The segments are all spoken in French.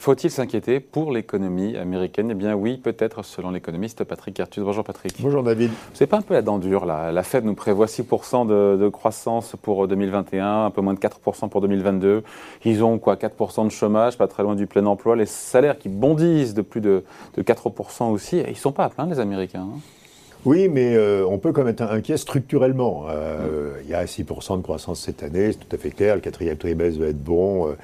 Faut-il s'inquiéter pour l'économie américaine? Eh bien oui, peut-être selon l'économiste Patrick Artus. Bonjour Patrick. Bonjour David. C'est pas un peu la dent dure là? La Fed nous prévoit 6% de, de, croissance pour 2021, un peu moins de 4% pour 2022. Ils ont quoi 4% de chômage, pas très loin du plein emploi. Les salaires qui bondissent de plus de, de 4% aussi. Et ils sont pas à plein les Américains. Hein? Oui, mais euh, on peut quand même être inquiet structurellement. Euh, il y a 6% de croissance cette année, c'est tout à fait clair. Le quatrième trimestre va être bon,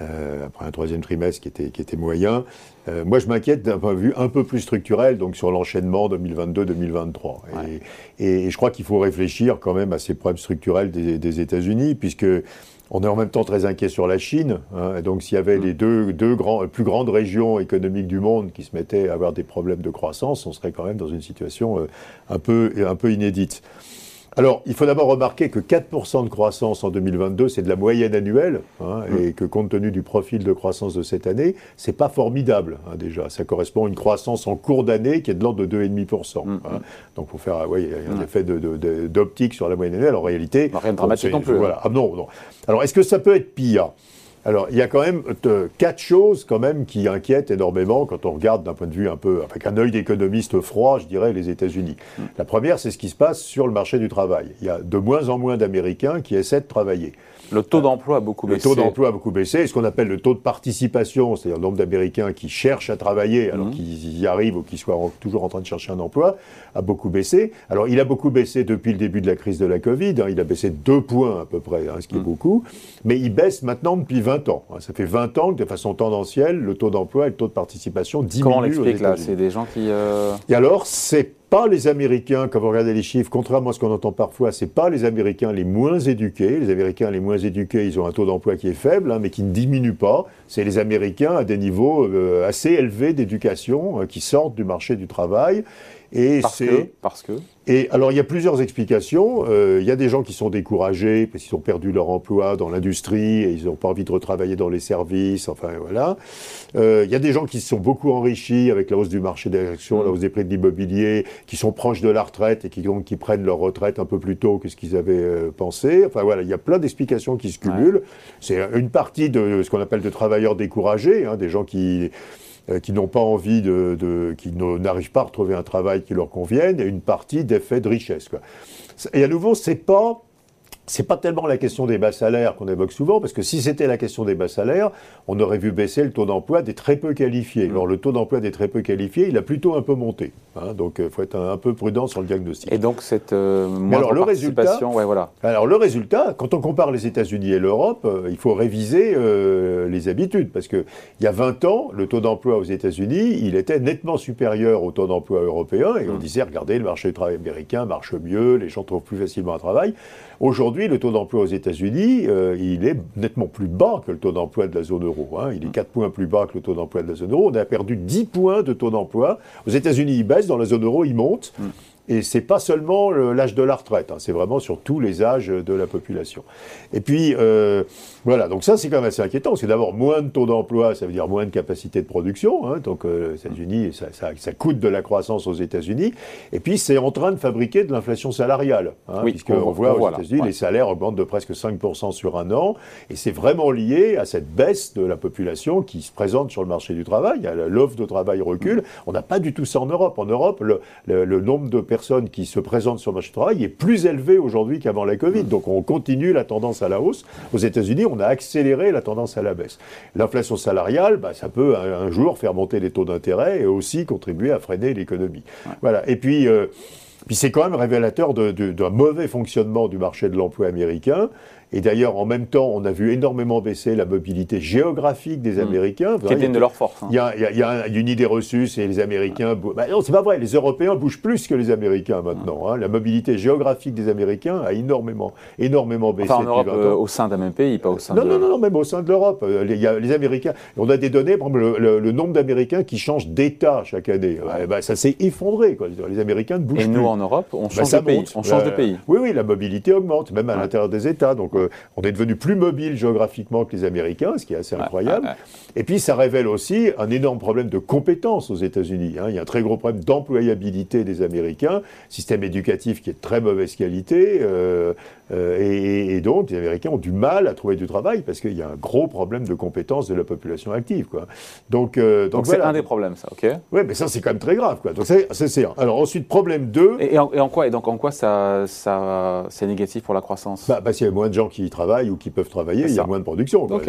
euh, après un troisième trimestre qui était, qui était moyen. Euh, moi, je m'inquiète d'un point de vue un peu plus structurel, donc sur l'enchaînement 2022-2023. Et, et, je crois qu'il faut réfléchir quand même à ces problèmes structurels des, des États-Unis, puisque on est en même temps très inquiet sur la Chine. Hein, donc, s'il y avait mm. les deux, deux grands, plus grandes régions économiques du monde qui se mettaient à avoir des problèmes de croissance, on serait quand même dans une situation euh, un, peu, un peu inédite. Alors, il faut d'abord remarquer que 4% de croissance en 2022, c'est de la moyenne annuelle, hein, mm. et que compte tenu du profil de croissance de cette année, c'est pas formidable hein, déjà. Ça correspond à une croissance en cours d'année qui est de l'ordre de 2,5%. Mm. Hein. Donc, faut faire, oui, il y a un effet d'optique sur la moyenne annuelle. En réalité, rien de dramatique non plus. Voilà. Ah, non, non. Alors, est-ce que ça peut être pire? Alors, il y a quand même euh, quatre choses quand même qui inquiètent énormément quand on regarde d'un point de vue un peu, avec un œil d'économiste froid, je dirais, les États-Unis. Mm. La première, c'est ce qui se passe sur le marché du travail. Il y a de moins en moins d'Américains qui essaient de travailler. Le taux d'emploi a beaucoup baissé. Le taux d'emploi a beaucoup baissé. Et ce qu'on appelle le taux de participation, c'est-à-dire le nombre d'Américains qui cherchent à travailler alors mmh. qu'ils y arrivent ou qui soient toujours en train de chercher un emploi, a beaucoup baissé. Alors, il a beaucoup baissé depuis le début de la crise de la Covid. Hein. il a baissé deux points à peu près, hein, ce qui est mmh. beaucoup. Mais il baisse maintenant depuis 20 ans. Hein. Ça fait 20 ans que de façon tendancielle, le taux d'emploi et le taux de participation diminuent. Comment on l'explique là? C'est des gens qui... Euh, et alors, c'est pas les Américains, quand vous regardez les chiffres, contrairement à ce qu'on entend parfois, c'est pas les Américains les moins éduqués. Les Américains les moins éduqués, ils ont un taux d'emploi qui est faible, hein, mais qui ne diminue pas. C'est les Américains à des niveaux euh, assez élevés d'éducation euh, qui sortent du marché du travail et parce que, parce que Et alors, il y a plusieurs explications. Euh, il y a des gens qui sont découragés parce qu'ils ont perdu leur emploi dans l'industrie et ils n'ont pas envie de retravailler dans les services. Enfin, voilà. Euh, il y a des gens qui se sont beaucoup enrichis avec la hausse du marché des actions, la mm. hausse des prix de l'immobilier, qui sont proches de la retraite et qui, donc, qui prennent leur retraite un peu plus tôt que ce qu'ils avaient euh, pensé. Enfin, voilà, il y a plein d'explications qui se cumulent. C'est une partie de ce qu'on appelle de travailleurs découragés, hein, des gens qui qui n'ont pas envie de, de qui n'arrivent pas à retrouver un travail qui leur convienne, et une partie d'effet de richesse. Quoi. Et à nouveau, c'est pas c'est pas tellement la question des bas salaires qu'on évoque souvent, parce que si c'était la question des bas salaires, on aurait vu baisser le taux d'emploi des très peu qualifiés. Alors le taux d'emploi des très peu qualifiés, il a plutôt un peu monté. Hein, donc il euh, faut être un, peu prudent sur le diagnostic. Et donc cette euh, alors, le résultat, ouais, voilà. Alors le résultat, quand on compare les États-Unis et l'Europe, euh, il faut réviser euh, les habitudes, parce que il y a 20 ans, le taux d'emploi aux États-Unis, il était nettement supérieur au taux d'emploi européen, et on mmh. disait regardez, le marché du travail américain marche mieux, les gens trouvent plus facilement un travail. Aujourd'hui, le taux d'emploi aux États-Unis, euh, il est nettement plus bas que le taux d'emploi de la zone euro. Hein. Il est 4 points plus bas que le taux d'emploi de la zone euro. On a perdu 10 points de taux d'emploi. Aux États-Unis, il baisse, dans la zone euro, il monte. Mm. Et c'est pas seulement l'âge de la retraite, hein, c'est vraiment sur tous les âges de la population. Et puis, euh, voilà, donc ça c'est quand même assez inquiétant, parce que d'abord, moins de taux d'emploi, ça veut dire moins de capacité de production, hein, donc euh, les États-Unis, ça, ça, ça, coûte de la croissance aux États-Unis, et puis c'est en train de fabriquer de l'inflation salariale, hein, oui, puisqu'on voit aux États-Unis, les salaires augmentent de presque 5% sur un an, et c'est vraiment lié à cette baisse de la population qui se présente sur le marché du travail, l'offre de travail recule, on n'a pas du tout ça en Europe. En Europe, le, le, le nombre de personnes qui se présentent sur le marché du travail est plus élevé aujourd'hui qu'avant la Covid. Donc on continue la tendance à la hausse. Aux États-Unis, on a accéléré la tendance à la baisse. L'inflation salariale, bah, ça peut un, jour faire monter les taux d'intérêt et aussi contribuer à freiner l'économie. Voilà. Et puis. Euh, puis c'est quand même révélateur d'un mauvais fonctionnement du marché de l'emploi américain. Et d'ailleurs, en même temps, on a vu énormément baisser la mobilité géographique des hmm. Américains. Qui est une de leurs forces. Hein. Il y, a, une idée reçue, c'est les Américains. Bah non, c'est pas vrai. Les Européens bougent plus que les Américains maintenant. Hein. La mobilité géographique des Américains a énormément, énormément baissé. Enfin, en Europe, euh, au sein d'un même pays, pas au sein non, de. Non, non, non, même au sein de l'Europe. Euh, a les Américains. On a des données, par exemple, le, nombre d'Américains qui changent d'État chaque année. Bah, ça s'est effondré. Quoi. Les Américains ne bougent plus. Et nous, en Europe, on bah, change de pays. On change de pays. Oui, oui, la mobilité augmente, même à l'intérieur des États. Donc, euh, on est devenu plus mobile géographiquement que les Américains, ce qui est assez incroyable. Et puis ça révèle aussi un énorme problème de compétences aux États-Unis. Hein. Il y a un très gros problème d'employabilité des Américains, système éducatif qui est de très mauvaise qualité, euh, Euh, et, donc, les Américains ont du mal à trouver du travail parce qu'il y a un gros problème de compétence de la population active. Quoi. Donc, euh, donc, c'est un des problèmes, ça, ok Oui, mais ça, c'est quand même très grave. Quoi. Donc, c'est, c'est, Alors, ensuite, problème 2. Et, en, quoi, et donc, en quoi ça, ça, c'est négatif pour la croissance? Bah, Parce qu'il y a moins de gens qui travaillent ou qui peuvent travailler, il y a moins de production. Quoi.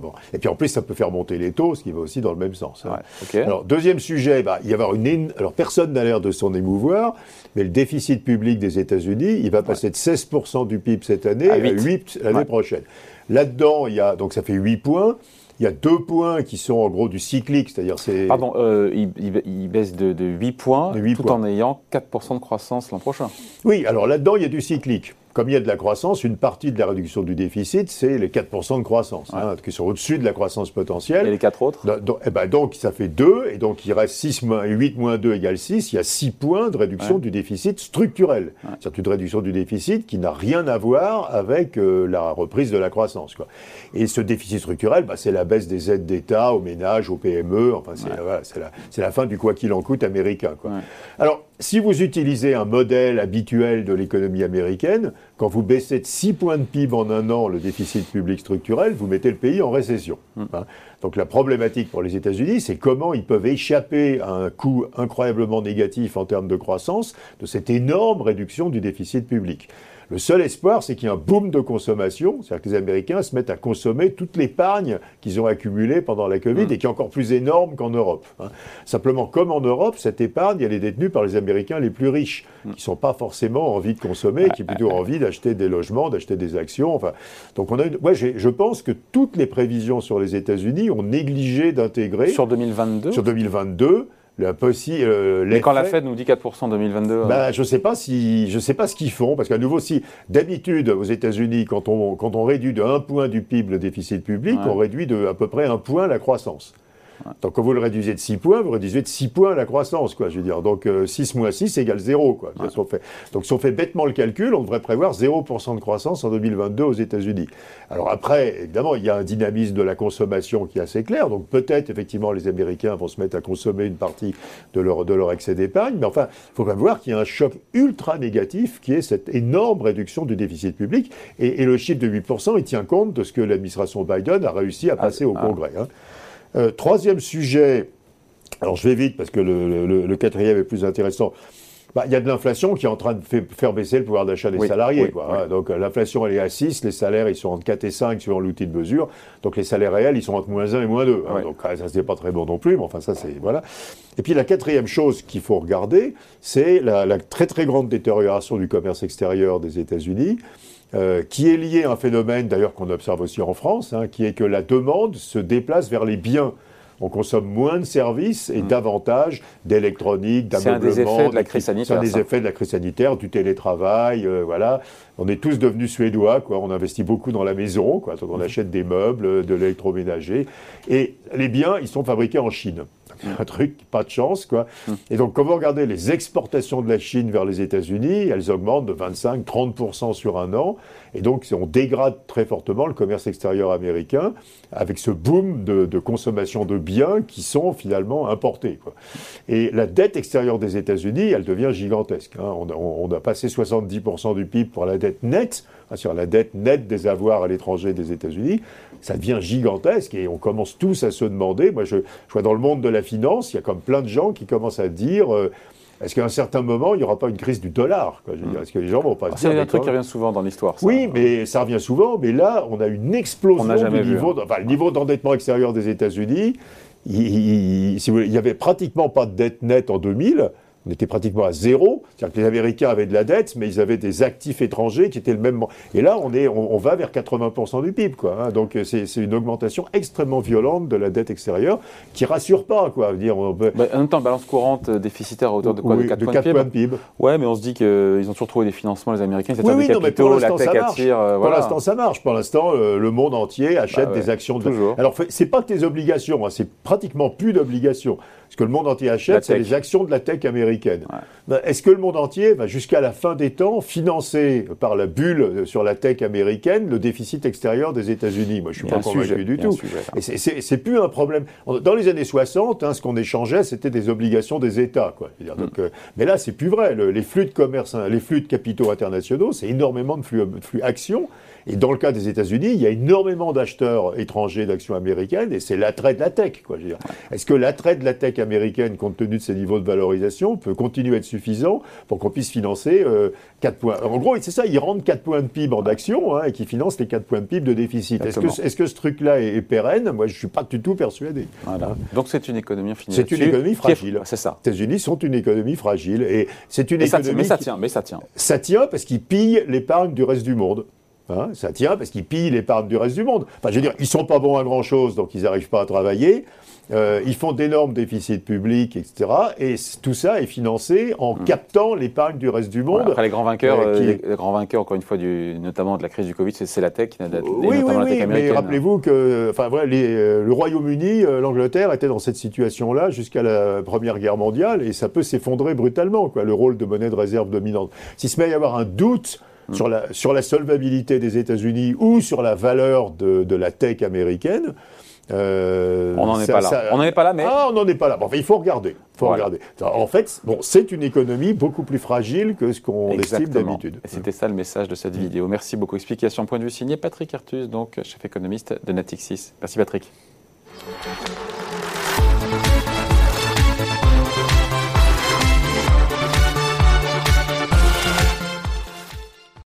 bon. Et puis, en plus, ça peut faire monter les taux, ce qui va aussi dans le même sens. Hein. Alors, deuxième sujet, bah, il y avoir une. Alors, personne n'a l'air de s'en émouvoir, mais le déficit public des États-Unis, il va passer de 16 du PIB cette année à 8, l'année prochaine. Là-dedans, il y a, donc ça fait 8 points. Il y a deux points qui sont en gros du cyclique, c'est-à-dire c'est... Pardon, euh, il, baisse de, 8 points tout en ayant 4% de croissance l'an prochain. Oui, alors là-dedans, il y a du cyclique comme il y a de la croissance, une partie de la réduction du déficit, c'est les 4% de croissance, hein, qui sont au-dessus de la croissance potentielle. Et les 4 autres donc, eh ben, donc, ça fait 2, et donc il reste 6 moins, 8 moins 2 égale 6, il y a 6 points de réduction du déficit structurel. C'est une réduction du déficit qui n'a rien à voir avec euh, la reprise de la croissance. Quoi. Et ce déficit structurel, bah, c'est la baisse des aides d'État aux ménages, aux PME, enfin c'est voilà, la, la, fin du quoi qu'il en coûte américain. Quoi. Alors, si vous utilisez un modèle habituel de l'économie américaine, quand vous baissez de 6 points de PIB en un an le déficit public structurel, vous mettez le pays en récession. Hmm. Hein. Donc la problématique pour les États-Unis, c'est comment ils peuvent échapper à un coût incroyablement négatif en termes de croissance de cette énorme réduction du déficit public. Le seul espoir, c'est qu'il y ait un boom de consommation, c'est-à-dire que les Américains se mettent à consommer toute l'épargne qu'ils ont accumulée pendant la Covid mmh. et qui est encore plus énorme qu'en Europe. Hein. Simplement, comme en Europe, cette épargne, elle est détenue par les Américains les plus riches, mmh. qui ne sont pas forcément envie de consommer, qui ont plutôt envie d'acheter des logements, d'acheter des actions. Enfin, donc on a une... je pense que toutes les prévisions sur les États-Unis ont négligé d'intégrer... Sur 2022 Sur 2022 euh, Mais quand la Fed nous dit 4% en 2022 euh, bah, Je ne sais pas, si, je sais pas ce qu'ils font, parce qu'à nouveau, si d'habitude aux États-Unis, quand on, quand on réduit de 1 point du PIB le déficit public, on réduit de à peu près 1 point la croissance. Donc quand vous le réduisez de 6 points, vous réduisez de 6 points la croissance, quoi. Je veux dire, donc 6 euh, moins 6 égale 0, quoi. fait. Donc si on fait bêtement le calcul, on devrait prévoir 0% de croissance en 2022 aux États-Unis. Alors après, évidemment, il y a un dynamisme de la consommation qui est assez clair. Donc peut-être, effectivement, les Américains vont se mettre à consommer une partie de leur, de leur excès d'épargne. Mais enfin, il faut quand même voir qu'il y a un choc ultra négatif qui est cette énorme réduction du déficit public. Et, le chiffre de 8%, il tient compte de ce que l'administration Biden a réussi à passer au ah. Congrès. Hein. Euh, troisième sujet, alors je vais vite parce que le, quatrième est plus intéressant. Bah, il y a de l'inflation qui est en train de faire baisser le pouvoir d'achat des salariés. quoi, hein. Donc euh, l'inflation, elle est à 6, les salaires, ils sont entre 4 et 5 suivant l'outil de mesure. Donc les salaires réels, ils sont entre moins 1 et moins 2. Hein. Donc ah, ça, c'est pas très bon non plus, mais enfin ça, c'est... Voilà. Et puis la quatrième chose qu'il faut regarder, c'est la, la, très très grande détérioration du commerce extérieur des États-Unis. Euh, qui est lié à un phénomène d'ailleurs qu'on observe aussi en France, hein, qui est que la demande se déplace vers les biens. On consomme moins de services et mmh. davantage d'électronique, d'ameublement. C'est un des effets de la crise sanitaire. C'est un des effets de la crise sanitaire, du télétravail, euh, voilà. On est tous devenus suédois, quoi. On investit beaucoup dans la maison, quoi. on mmh. achète des meubles, de l'électroménager. Et les biens, ils sont fabriqués en Chine. Un truc, pas de chance, quoi. Et donc, quand vous regardez les exportations de la Chine vers les États-Unis, elles augmentent de 25-30% sur un an. Et donc, on dégrade très fortement le commerce extérieur américain avec ce boom de, consommation de biens qui sont finalement importés. Quoi. Et la dette extérieure des États-Unis, elle devient gigantesque. Hein. On, a passé 70% du PIB pour la dette nette, sur la dette nette des avoirs à l'étranger des États-Unis. Ça devient gigantesque et on commence tous à se demander. Moi, je, je vois dans le monde de la finance, il y a comme plein de gens qui commencent à dire. Euh, est-ce qu'à un certain moment, il n'y aura pas une crise du dollar hmm. Est-ce que les gens vont pas C'est un truc qui revient souvent dans l'histoire. Oui, mais ça revient souvent. Mais là, on a une explosion du niveau, hein. enfin, le niveau d'endettement extérieur des États-Unis. Il, il, y avait pratiquement pas de dette nette en 2000 on était pratiquement à zéro. C'est-à-dire que les Américains avaient de la dette, mais ils avaient des actifs étrangers qui étaient le même. Et là, on, est, on, va vers 80% du PIB. Quoi, hein. Donc, c'est une augmentation extrêmement violente de la dette extérieure qui rassure pas. Quoi. Dire, on peut... Bah, en même temps, balance courante euh, déficitaire à hauteur de quoi de 4, points, de PIB. Ouais, mais on se dit qu'ils ont toujours trouvé des financements, les Américains. Oui, oui, non, mais pour l'instant, ça marche. Euh, pour l'instant, ça marche. Pour l'instant, euh, le monde entier achète bah des actions. De... Alors, c'est pas que des obligations, hein, c'est pratiquement plus d'obligations Ce que le monde entier achète, c'est les actions de la tech américaine. Ben, est-ce que le monde entier va jusqu'à la fin des temps financer par la bulle sur la tech américaine le déficit extérieur des États-Unis? Moi, je suis pas convaincu du tout. C'est plus un problème. Dans les années 60, hein, ce qu'on échangeait, c'était des obligations des États. Quoi. Mm. Euh, mais là, c'est plus vrai. les flux de commerce, hein, les flux de capitaux internationaux, c'est énormément de flux, de flux actions. Et dans le cas des États-Unis, il y a énormément d'acheteurs étrangers d'actions américaines et c'est l'attrait de la tech. Est-ce que l'attrait de la tech américaine, compte tenu de ses niveaux de valorisation, peut continuer à être suffisant pour qu'on puisse financer 4 euh, points? En gros, c'est ça, ils rendent 4 points de PIB en actions hein, et qui financent les 4 points de PIB de déficit. Est-ce que, que, ce truc-là est, pérenne? Moi, je ne suis pas du tout persuadé. Donc c'est une économie C'est une économie fragile. C'est ça. Les États-Unis sont une économie fragile et c'est une économie. mais ça tient, mais ça tient. Ça tient parce qu'ils pillent l'épargne du reste du monde. Hein, ça tient parce qu'ils pillent l'épargne du reste du monde. Enfin, je veux dire, ils sont pas bons à grand chose, donc ils n'arrivent pas à travailler. Euh, ils font d'énormes déficits publics, etc. Et tout ça est financé en hmm. captant l'épargne du reste du monde. après, les grands vainqueurs, euh, euh, les, grands vainqueurs, encore une fois, du, notamment de la crise du Covid, c'est la tech, oui, oui, oui, Mais rappelez-vous que, enfin, voilà, le Royaume-Uni, l'Angleterre était dans cette situation-là jusqu'à la Première Guerre mondiale, et ça peut s'effondrer brutalement, quoi, le rôle de monnaie de réserve dominante. S'il se met à y avoir un doute hmm. sur la, sur la solvabilité des États-Unis ou sur la valeur de, de la tech américaine, euh, on n'en est pas là. on n'en est pas là, mais ah, on n'en est pas là. Bon, il faut regarder. Faut regarder. En fait, bon, c'est une économie beaucoup plus fragile que ce qu'on estime d'habitude. C'était ça le message de cette vidéo. Merci beaucoup. Explication point de vue signé Patrick Artus, donc chef économiste de Natixis. Merci Patrick.